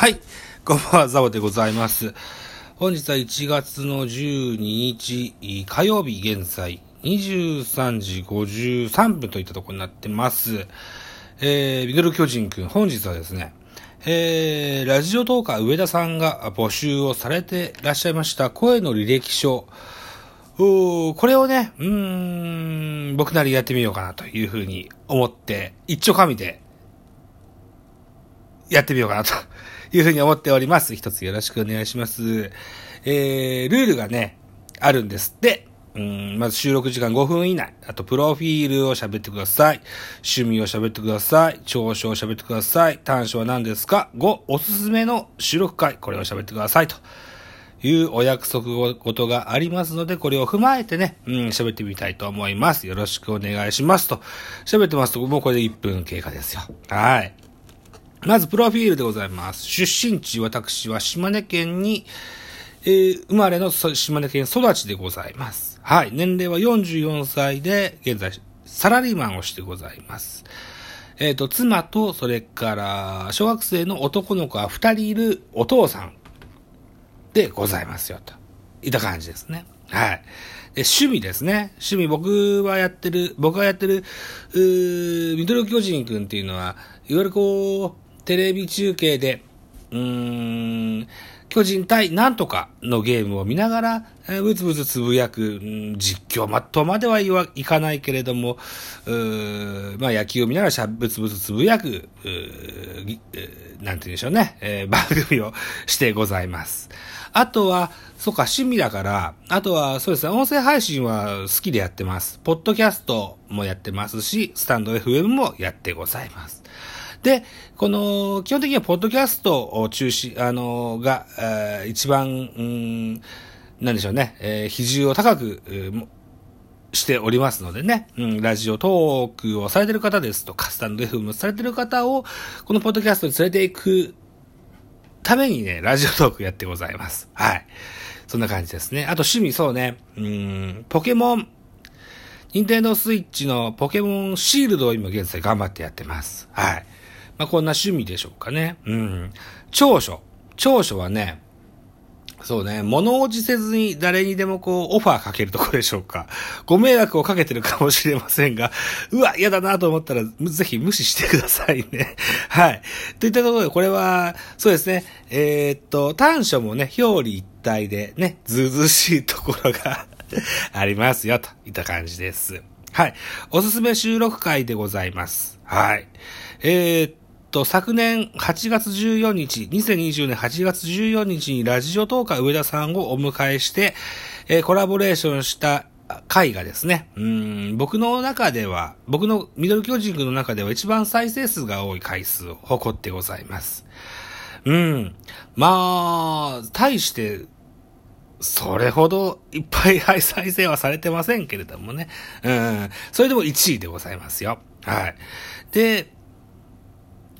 はい。こんばんは、ザボでございます。本日は1月の12日、火曜日現在、23時53分といったところになってます。えー、ミドル巨人くん、本日はですね、えー、ラジオトーカー上田さんが募集をされていらっしゃいました声の履歴書、これをね、うーん、僕なりやってみようかなというふうに思って、一丁紙でやってみようかなというふうに思っております。一つよろしくお願いします。えー、ルールがね、あるんですって。うん、まず収録時間5分以内。あと、プロフィールを喋ってください。趣味を喋ってください。長所を喋ってください。短所は何ですか ?5、おすすめの収録回。これを喋ってください。というお約束事がありますので、これを踏まえてね、うん、喋ってみたいと思います。よろしくお願いしますと。喋ってますと、もうこれで1分経過ですよ。はい。まず、プロフィールでございます。出身地、私は島根県に、えー、生まれの島根県育ちでございます。はい。年齢は44歳で、現在、サラリーマンをしてございます。えっ、ー、と、妻と、それから、小学生の男の子が2人いるお父さんでございますよ、と。いた感じですね。はい。で、趣味ですね。趣味、僕はやってる、僕がやってる、うミドル巨人くんっていうのは、いわゆるこう、テレビ中継で、うーん、巨人対なんとかのゲームを見ながら、えー、ブツブツつぶやく、うん、実況まとまではいわいかないけれども、うまあ野球を見ながらしゃブツブツつぶやく、うなんて言うんでしょうね、えー、番組をしてございます。あとは、そうか、趣味だから、あとは、そうですね、音声配信は好きでやってます。ポッドキャストもやってますし、スタンド FM もやってございます。で、この、基本的にはポッドキャストを中心、あの、が、え、一番、うん、なんでしょうね、えー、比重を高く、えー、しておりますのでね、うん、ラジオトークをされてる方ですとか、スタンド FM されてる方を、このポッドキャストに連れていくためにね、ラジオトークやってございます。はい。そんな感じですね。あと趣味、そうね、うん、ポケモン、ニンテンドスイッチのポケモンシールドを今現在頑張ってやってます。はい。まあ、こんな趣味でしょうかね。うん。長所。長所はね、そうね、物おじせずに誰にでもこう、オファーかけるところでしょうか。ご迷惑をかけてるかもしれませんが、うわ、嫌だなと思ったら、ぜひ無視してくださいね。はい。といったところで、これは、そうですね、えー、っと、短所もね、表裏一体でね、ずうずしいところが ありますよ、といった感じです。はい。おすすめ収録会でございます。はい。えー、っと、昨年8月14日、2020年8月14日にラジオ東海上田さんをお迎えして、えー、コラボレーションした回がですね、うん、僕の中では、僕のミドル巨人の中では一番再生数が多い回数を誇ってございます。うん。まあ、対して、それほどいっぱい再生はされてませんけれどもね。うん。それでも1位でございますよ。はい。で、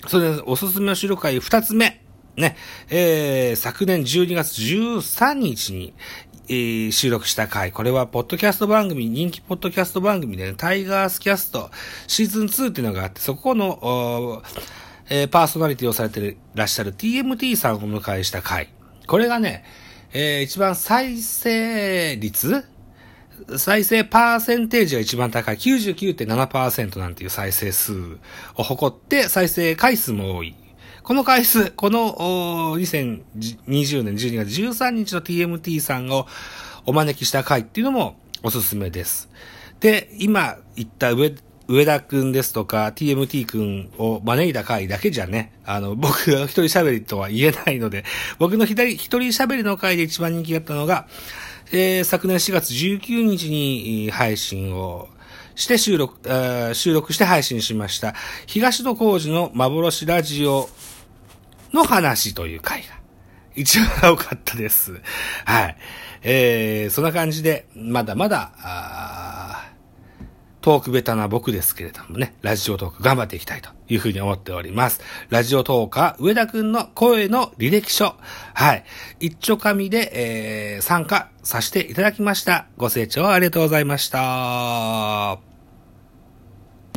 それで、おすすめの収録会二つ目。ね、えー、昨年12月13日に、えー、収録した回。これは、ポッドキャスト番組、人気ポッドキャスト番組で、ね、タイガースキャストシーズン2っていうのがあって、そこの、えー、パーソナリティをされてらっしゃる TMT さんをお迎えした回。これがね、えー、一番再生率再生パーセンテージが一番高い99.7%なんていう再生数を誇って再生回数も多い。この回数、この2020年12月13日の TMT さんをお招きした回っていうのもおすすめです。で、今言った上、上田くんですとか TMT くんを招いた回だけじゃね、あの、僕が一人喋りとは言えないので、僕の左一人喋りの回で一番人気だったのが、えー、昨年4月19日に配信をして収録、収録して配信しました。東野幸治の幻ラジオの話という回が一番多かったです。はい。えー、そんな感じで、まだまだ、トークベタな僕ですけれどもね、ラジオトーク頑張っていきたいというふうに思っております。ラジオトーカー、上田くんの声の履歴書。はい。一丁紙で、えー、参加させていただきました。ご清聴ありがとうございました。